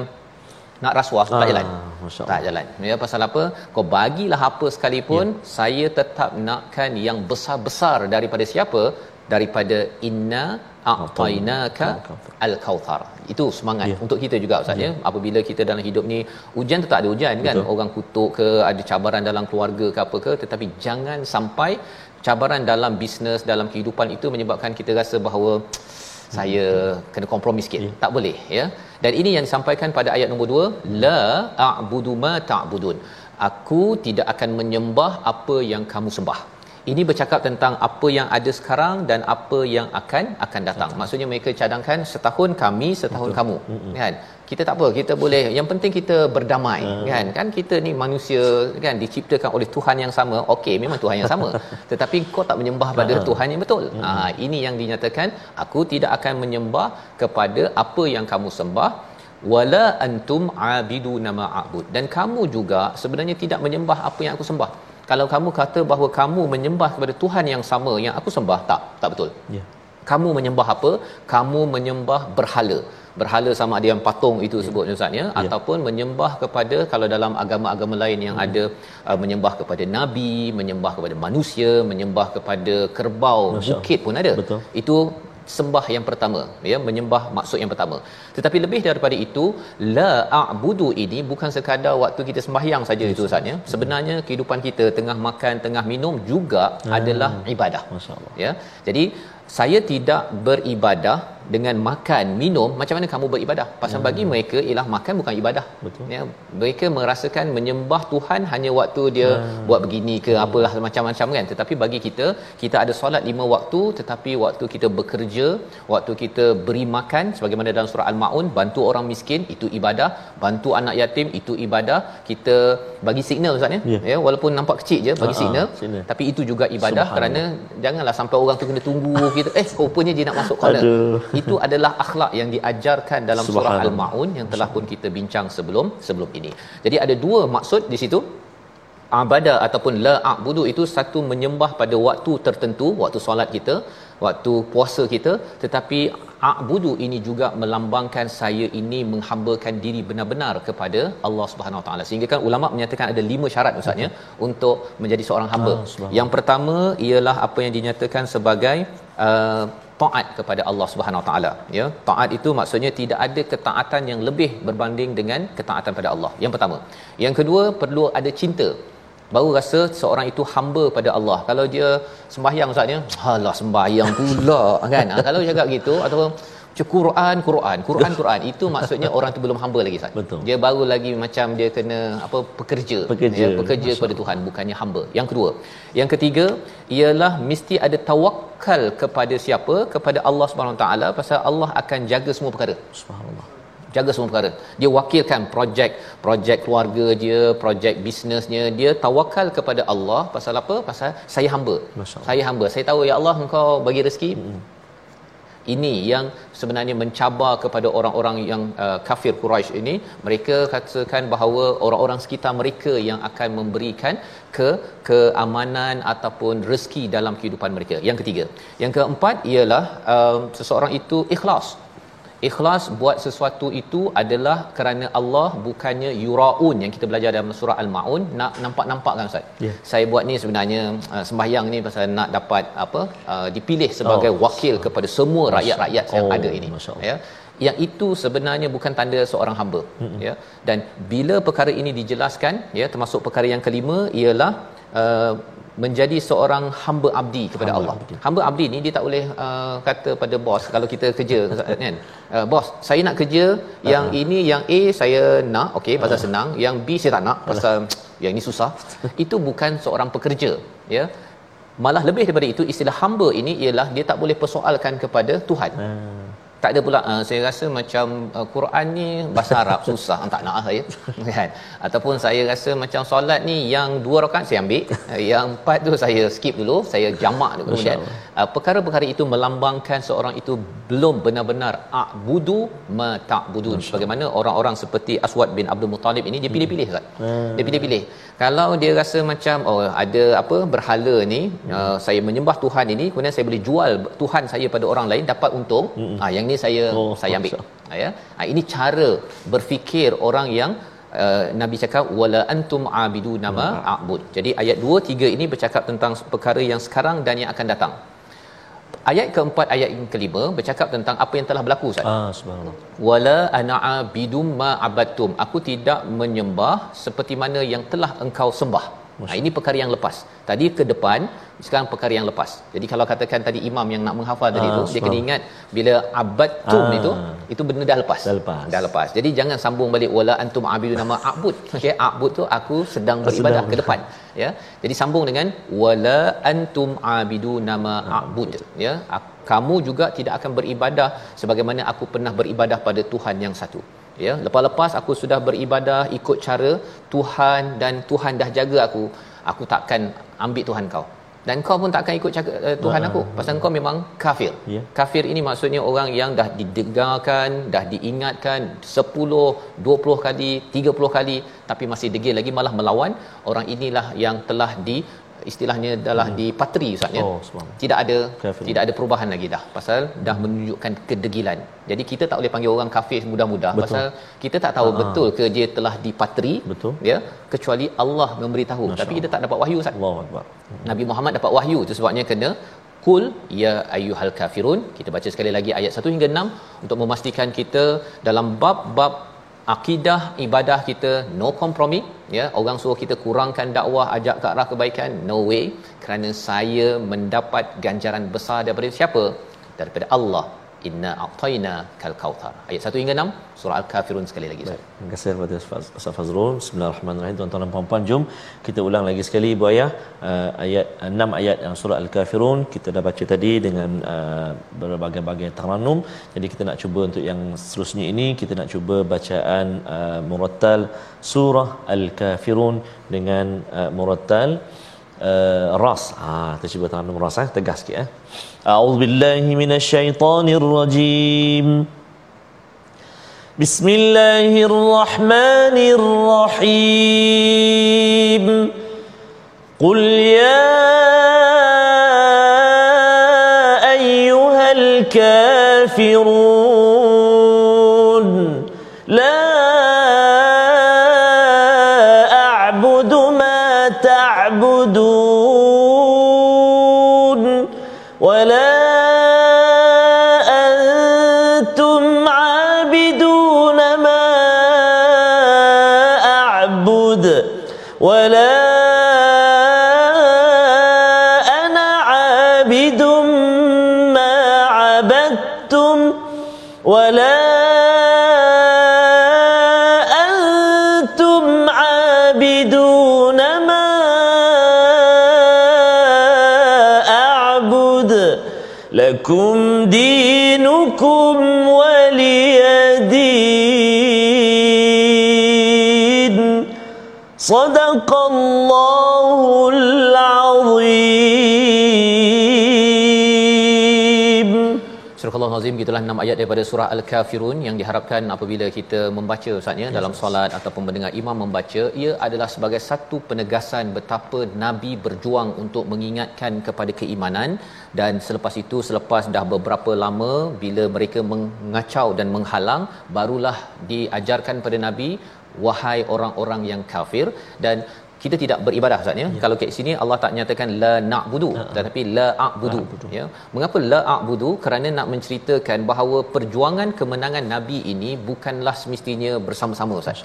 nak rasuah tak Ah, jalan. Masya tak jalan. Ya pasal apa? Kau bagilah apa sekalipun ya. saya tetap nakkan yang besar-besar daripada siapa? Daripada inna a'tainaka al-kautsar itu semangat Ya. ya. untuk kita juga ustaz ya. Apabila kita dalam hidup ni hujan tu tak ada hujan kan? Betul. orang kutuk ke ada cabaran dalam keluarga ke apa ke tetapi jangan sampai cabaran dalam bisnes dalam kehidupan itu menyebabkan kita rasa bahawa saya kena kompromi sikit Ya. tak boleh ya dan ini yang disampaikan pada ayat nombor 2 la a'budu ma ta'budun aku tidak akan menyembah apa yang kamu sembah ini bercakap tentang apa yang ada sekarang dan apa yang akan akan datang. Maksudnya mereka cadangkan setahun kami, setahun Betul. kamu. Mm-hmm. Kan? Kita tak apa, kita boleh yang penting kita berdamai, uh. kan? Kan kita ni manusia kan diciptakan oleh Tuhan yang sama. Okey, memang Tuhan yang sama. Tetapi kau tak menyembah pada uh. Tuhan yang betul. Mm-hmm. Ha, ini yang dinyatakan aku tidak akan menyembah kepada apa yang kamu sembah wala antum abiduna ma a'bud dan kamu juga sebenarnya tidak menyembah apa yang aku sembah kalau kamu kata bahawa kamu menyembah kepada Tuhan yang sama yang aku sembah tak tak betul Ya. Kamu menyembah apa? Kamu menyembah berhala. Berhala sama ada yang patung itu yeah. sebut ustaz ya? Ataupun menyembah kepada kalau dalam agama-agama lain yang hmm. ada uh, menyembah kepada nabi menyembah kepada manusia menyembah kepada kerbau Masya bukit pun ada. Betul. itu sembah yang pertama ya? Menyembah maksud yang pertama. Tetapi lebih daripada itu la a'budu ini bukan sekadar waktu kita sembahyang saja itu ustaz ya? Sebenarnya kehidupan kita tengah makan tengah minum juga hmm. adalah ibadah. Masya-Allah. ya? Jadi saya tidak beribadah dengan makan minum macam mana kamu beribadah pasal hmm. bagi mereka ialah makan bukan ibadah Betul. ya mereka merasakan menyembah Tuhan hanya waktu dia hmm. buat begini ke hmm. apalah macam-macam kan tetapi bagi kita kita ada solat lima waktu tetapi waktu kita bekerja waktu kita beri makan sebagaimana dalam surah al-maun bantu orang miskin itu ibadah bantu anak yatim itu ibadah kita bagi signal ustaz ya Ya. ya walaupun nampak kecil je bagi signal signal. tapi itu juga ibadah kerana janganlah sampai orang tu kena tunggu kita eh rupanya dia nak masuk corner. Aduh. itu adalah akhlak yang diajarkan dalam surah al-maun yang telah pun kita bincang sebelum sebelum ini. Jadi ada dua maksud di situ. Abadah ataupun la a'budu itu satu menyembah pada waktu tertentu waktu solat kita waktu puasa kita tetapi a'budu ini juga melambangkan saya ini menghambakan diri benar-benar kepada Allah Subhanahu Wa Taala. Sehingga kan ulama menyatakan ada lima syarat ustaz ya untuk menjadi seorang hamba. Ah, yang pertama ialah apa yang dinyatakan sebagai uh, taat kepada Allah Subhanahu Wa Taala ya. Taat itu maksudnya tidak ada ketaatan yang lebih berbanding dengan ketaatan pada Allah. Yang pertama. Yang kedua perlu ada cinta baru rasa seorang itu hamba pada Allah kalau dia sembahyang ustaznya halah sembahyang pula kan ha, kalau cakap gitu ataupun macam Quran Quran Quran Quran itu maksudnya orang tu belum hamba lagi Ustaz. Betul. Dia baru lagi macam dia kena apa pekerja. Pekerja. Ya, pekerja kepada Tuhan bukannya hamba. Yang kedua. Yang ketiga ialah mesti ada tawakal kepada siapa? Kepada Allah Subhanahu Wa taala pasal Allah akan jaga semua perkara Subhanallah. Jaga semua perkara. Dia wakilkan projek projek keluarga dia projek bisnesnya dia. Tawakal kepada Allah. Pasal apa? Pasal saya hamba. Saya hamba. Saya tahu ya Allah engkau bagi rezeki. Ini yang sebenarnya mencabar kepada orang-orang yang uh, kafir Quraisy ini. Mereka katakan bahawa orang-orang sekitar mereka yang akan memberikan ke keamanan ataupun rezeki dalam kehidupan mereka. Yang ketiga. Yang keempat ialah uh, seseorang itu ikhlas ikhlas buat sesuatu itu adalah kerana Allah bukannya yuraun yang kita belajar dalam surah al-maun nak nampak-nampak kan ustaz yeah. saya buat ni sebenarnya uh, sembahyang ni pasal nak dapat apa uh, dipilih sebagai oh. wakil kepada semua rakyat-rakyat yang oh. ada ini ya yang itu sebenarnya bukan tanda seorang hamba mm-hmm. ya dan bila perkara ini dijelaskan ya termasuk perkara yang kelima ialah uh, menjadi seorang hamba abdi kepada hamba Allah. Abdi. Hamba abdi ni dia tak boleh uh, kata pada bos kalau kita kerja kan. Uh, bos, saya nak kerja uh-huh. yang ini yang A saya nak, okey pasal uh-huh. senang, yang B saya tak nak pasal uh-huh. yang ini susah. itu bukan seorang pekerja, ya. Malah lebih daripada itu istilah hamba ini ialah dia tak boleh persoalkan kepada Tuhan. Uh tak ada pula uh, saya rasa macam uh, Quran ni bahasa Arab susah tak nak saya kan? Ataupun saya rasa macam solat ni yang dua rakaat saya ambil uh, yang empat tu saya skip dulu saya jamak dulu kemudian uh, perkara-perkara itu melambangkan seorang itu belum benar-benar a'budu ma ta'budun bagaimana orang-orang seperti Aswad bin Abdul Muttalib ini dia pilih-pilih kan? Hmm. dia pilih-pilih. Kalau dia rasa macam oh ada apa berhala ni hmm. uh, saya menyembah Tuhan ini kemudian saya boleh jual Tuhan saya pada orang lain dapat untung hmm. ah yang ni saya oh, saya ambil ah, ya ah, ini cara berfikir orang yang Uh, Nabi cakap wala antum abidu nama a'bud. Jadi ayat 2 3 ini bercakap tentang perkara yang sekarang dan yang akan datang ayat keempat ayat yang kelima bercakap tentang apa yang telah berlaku Ustaz. Ah subhanallah. Wala ana'a bidum ma abattum. Aku tidak menyembah seperti mana yang telah engkau sembah. Nah, ini perkara yang lepas. Tadi ke depan, sekarang perkara yang lepas. Jadi kalau katakan tadi imam yang nak menghafal tadi ah, tu, dia kena ingat bila abattum ah. itu, itu benda dah lepas. Dah lepas. Dah lepas. Jadi jangan sambung balik wala antum abidu nama abud. Okey, abud tu aku sedang beribadah sedang. ke depan. Ya. Jadi sambung dengan wala antum abidu nama abud. Ya. Kamu juga tidak akan beribadah sebagaimana aku pernah beribadah pada Tuhan yang satu ya lepas-lepas aku sudah beribadah ikut cara Tuhan dan Tuhan dah jaga aku aku takkan ambil Tuhan kau dan kau pun takkan ikut cara uh, Tuhan aku pasal kau memang kafir. Yeah. Kafir ini maksudnya orang yang dah didegarkan, dah diingatkan 10, 20 kali, 30 kali tapi masih degil lagi malah melawan. Orang inilah yang telah di istilahnya adalah hmm. di patri ustaz ya. Oh, tidak ada kafir. tidak ada perubahan lagi dah pasal dah menunjukkan kedegilan. Jadi kita tak boleh panggil orang kafir mudah-mudah pasal kita tak tahu Aa. Ah. betul ke dia telah di patri betul ya kecuali Allah memberitahu Masya tapi kita tak dapat wahyu ustaz. Allahuakbar. Nabi Muhammad dapat wahyu itu sebabnya kena Kul ya ayyuhal kafirun. Kita baca sekali lagi ayat 1 hingga 6 untuk memastikan kita dalam bab-bab akidah ibadah kita no kompromi ya orang suruh kita kurangkan dakwah ajak ke arah kebaikan no way. Kerana saya mendapat ganjaran besar daripada siapa? Daripada Allah inna a'tayna kal kautsar ayat 1 hingga 6 surah al-kafirun sekali lagi Baik. terima kasih kepada Ustaz Fazrul. Bismillahirrahmanirrahim. Tuan-tuan dan puan-puan jom kita ulang lagi sekali ibu ayah. Uh, ayat 6 ayat yang surah al-kafirun. Kita dah baca tadi dengan uh, berbagai-bagai taranum. Jadi kita nak cuba untuk yang seterusnya ini kita nak cuba bacaan uh, murattal surah al-kafirun dengan uh, murattal ras ha kita cuba taranum ras eh tegas sikit eh أعوذ بالله من الشيطان الرجيم بسم الله الرحمن صدق الله العظيم Surah Allah Astagfirullahalazim gitulah enam ayat daripada surah Al-Kafirun yang diharapkan apabila kita membaca ustaz ya dalam solat ataupun mendengar imam membaca ia adalah sebagai satu penegasan betapa nabi berjuang untuk mengingatkan kepada keimanan dan selepas itu selepas dah beberapa lama bila mereka mengacau dan menghalang barulah diajarkan pada nabi wahai orang-orang yang kafir dan kita tidak beribadah Ustaz ya. Kalau kat sini Allah tak nyatakan la na'budu uh-huh. tetapi la a'budu ya. Mengapa la a'budu? Kerana nak menceritakan bahawa perjuangan kemenangan nabi ini bukanlah semestinya bersama-sama Ustaz.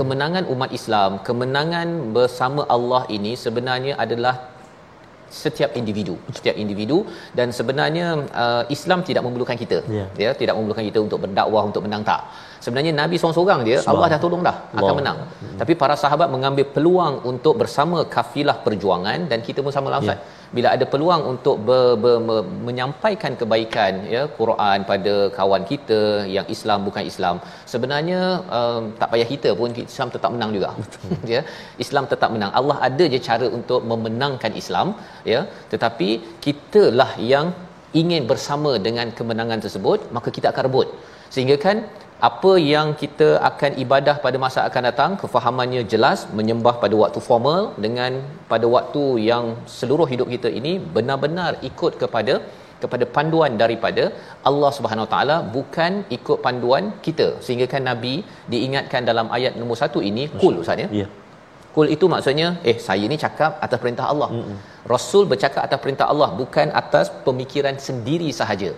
Kemenangan umat Islam, kemenangan bersama Allah ini sebenarnya adalah setiap individu setiap individu dan sebenarnya uh, Islam tidak memerlukan kita yeah. ya tidak memerlukan kita untuk berdakwah untuk menang tak sebenarnya nabi seorang-seorang dia Allah dah tolong dah akan wow. menang hmm. tapi para sahabat mengambil peluang untuk bersama kafilah perjuangan dan kita pun sama lah yeah. Bila ada peluang untuk ber, ber, ber, menyampaikan kebaikan ya Quran pada kawan kita yang Islam bukan Islam sebenarnya um, tak payah kita pun Islam tetap menang juga. Ya Islam tetap menang. Allah ada je cara untuk memenangkan Islam ya. Tetapi kitalah yang ingin bersama dengan kemenangan tersebut maka kita akan rebut. Sehingga kan apa yang kita akan ibadah pada masa akan datang kefahamannya jelas menyembah pada waktu formal dengan pada waktu yang seluruh hidup kita ini benar-benar ikut kepada kepada panduan daripada Allah Subhanahu Wa Taala bukan ikut panduan kita. Sehingga kan nabi diingatkan dalam ayat nombor satu ini kul ustaz ya? Yeah. kul itu maksudnya eh saya ni cakap atas perintah Allah. Mm-hmm. rasul bercakap atas perintah Allah bukan atas pemikiran sendiri sahaja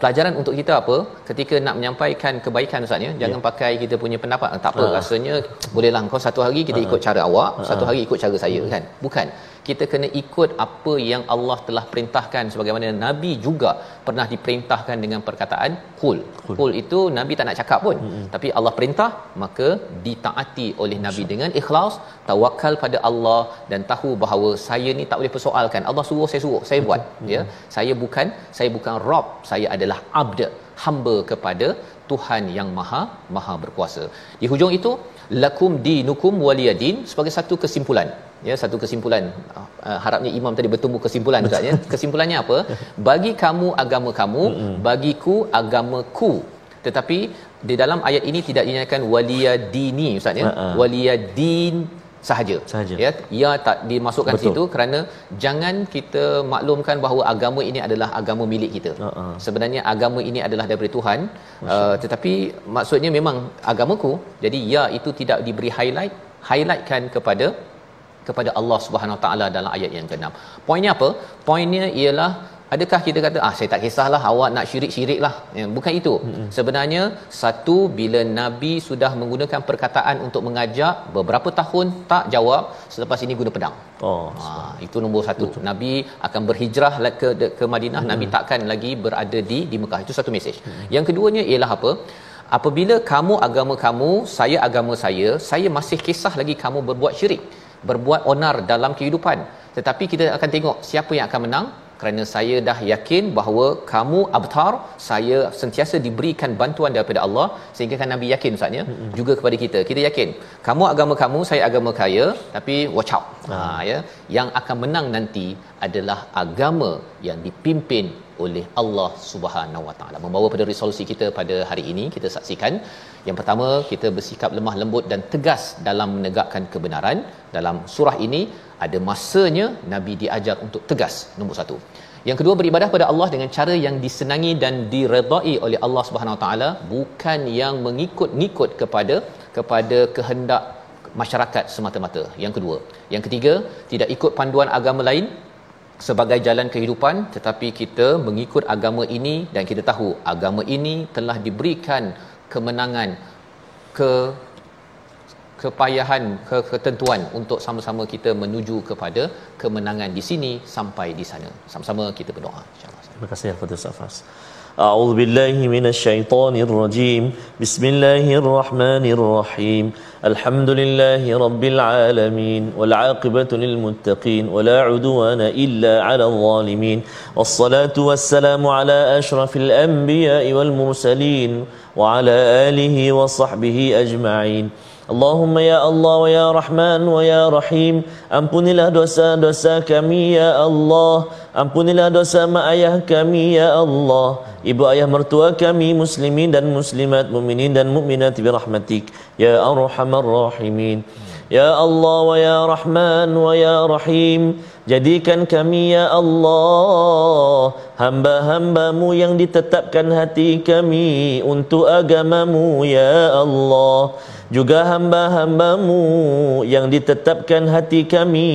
pelajaran untuk kita apa ketika nak menyampaikan kebaikan ustaz ya jangan yeah. pakai kita punya pendapat tak apa uh. rasanya bolehlah kau satu hari kita uh. ikut cara awak uh. satu hari ikut cara saya uh. kan bukan kita kena ikut apa yang Allah telah perintahkan sebagaimana nabi juga pernah diperintahkan dengan perkataan kul. Kul. Itu nabi tak nak cakap pun. Mm-hmm. tapi Allah perintah maka ditaati oleh nabi dengan ikhlas tawakal pada Allah dan tahu bahawa saya ni tak boleh persoalkan. Allah suruh saya suruh saya buat mm-hmm. ya. Saya bukan saya bukan rob saya adalah abd hamba kepada Tuhan yang maha maha berkuasa. Di hujung itu lakum dinukum waliyadin sebagai satu kesimpulan. Ya satu kesimpulan. Uh, harapnya imam tadi bertumbuh kesimpulan ustaz ya. Kesimpulannya apa? Bagi kamu agama kamu bagiku agamaku. Tetapi di dalam ayat ini tidak dinyatakan waliyadini ustaz ya. Uh-uh. waliyadin sahaja. sahaja ya ia tak dimasukkan Betul. situ kerana jangan kita maklumkan bahawa agama ini adalah agama milik kita uh-uh. sebenarnya agama ini adalah daripada Tuhan uh, tetapi maksudnya memang agamaku jadi ya itu tidak diberi highlight highlightkan kepada kepada Allah Subhanahu Wa Taala dalam ayat yang ke-6. Poinnya apa? Poinnya ialah adakah kita kata ah saya tak kisahlah awak nak syirik-syirik lah. Ya, bukan itu. Mm-hmm. sebenarnya satu bila nabi sudah menggunakan perkataan untuk mengajak beberapa tahun tak jawab selepas ini guna pedang. Oh ha, itu nombor satu. Betul. nabi akan berhijrah ke ke Madinah mm-hmm. nabi takkan lagi berada di di Mekah. Itu satu mesej. Mm-hmm. yang keduanya ialah apa? Apabila kamu agama kamu saya agama saya saya masih kisah lagi kamu berbuat syirik berbuat onar dalam kehidupan. Tetapi kita akan tengok siapa yang akan menang kerana saya dah yakin bahawa kamu abtar saya sentiasa diberikan bantuan daripada Allah sehingga kan Nabi yakin Ustaz ya mm-hmm. juga kepada kita kita yakin kamu agama kamu saya agama kaya tapi watch out ha ya yang akan menang nanti adalah agama yang dipimpin oleh Allah Subhanahu Wa Taala. Membawa pada resolusi kita pada hari ini kita saksikan yang pertama kita bersikap lemah lembut dan tegas dalam menegakkan kebenaran. Dalam surah ini ada masanya Nabi diajar untuk tegas nombor satu. Yang kedua beribadah pada Allah dengan cara yang disenangi dan diredai oleh Allah Subhanahu Wa Taala bukan yang mengikut-ngikut kepada kepada kehendak masyarakat semata-mata. Yang kedua, yang ketiga tidak ikut panduan agama lain sebagai jalan kehidupan tetapi kita mengikut agama ini dan kita tahu agama ini telah diberikan kemenangan ke kepayahan ke ketentuan untuk sama-sama kita menuju kepada kemenangan di sini sampai di sana sama-sama kita berdoa insyaallah terima kasih kepada Safas أعوذ بالله من الشيطان الرجيم بسم الله الرحمن الرحيم الحمد لله رب العالمين والعاقبة للمتقين ولا عدوان إلا على الظالمين والصلاة والسلام على أشرف الأنبياء والمرسلين وعلى آله وصحبه أجمعين Allahumma ya Allah wa ya Rahman wa ya Rahim. Ampunilah dosa-dosa kami ya Allah. Ampunilah dosa mak ayah kami ya Allah. Ibu ayah mertua kami muslimin dan muslimat Muminin dan mukminat bi rahmatik. Ya arhamar rahimin. Ya Allah wa ya Rahman wa ya Rahim. Jadikan kami ya Allah Hamba-hambamu yang ditetapkan hati kami Untuk agamamu ya Allah juga hamba-hambamu yang ditetapkan hati kami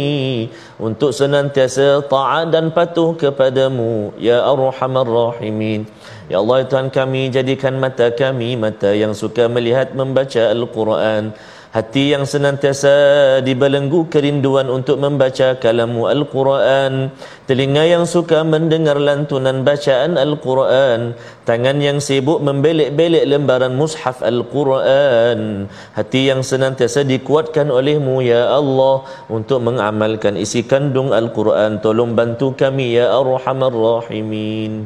untuk senantiasa taat dan patuh kepadamu ya arhamar rahimin. Ya Allah Tuhan kami jadikan mata kami mata yang suka melihat membaca al-Quran hati yang senantiasa dibelenggu kerinduan untuk membaca kalamu Al-Quran. Telinga yang suka mendengar lantunan bacaan Al-Quran. Tangan yang sibuk membelik-belik lembaran mushaf Al-Quran. Hati yang senantiasa dikuatkan olehmu ya Allah untuk mengamalkan isi kandung Al-Quran. Tolong bantu kami ya Arhamar Rahimin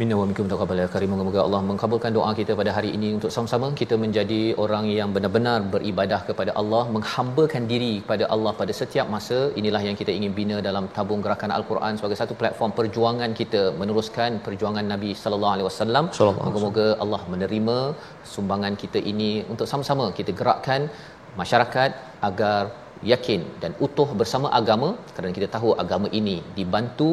Minna wa minkum taqabbal ya karim. Moga Allah mengkabulkan doa kita pada hari ini untuk sama-sama kita menjadi orang yang benar-benar beribadah kepada Allah, menghambakan diri kepada Allah pada setiap masa. Inilah yang kita ingin bina dalam tabung gerakan Al-Quran sebagai satu platform perjuangan kita meneruskan perjuangan Nabi sallallahu alaihi wasallam. Moga-moga Allah menerima sumbangan kita ini untuk sama-sama kita gerakkan masyarakat agar yakin dan utuh bersama agama kerana kita tahu agama ini dibantu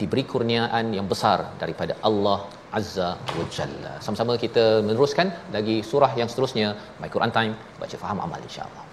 diberi kurniaan yang besar daripada Allah Azza wa Jalla. Sama-sama kita meneruskan lagi surah yang seterusnya My Quran Time baca faham amal insya-Allah.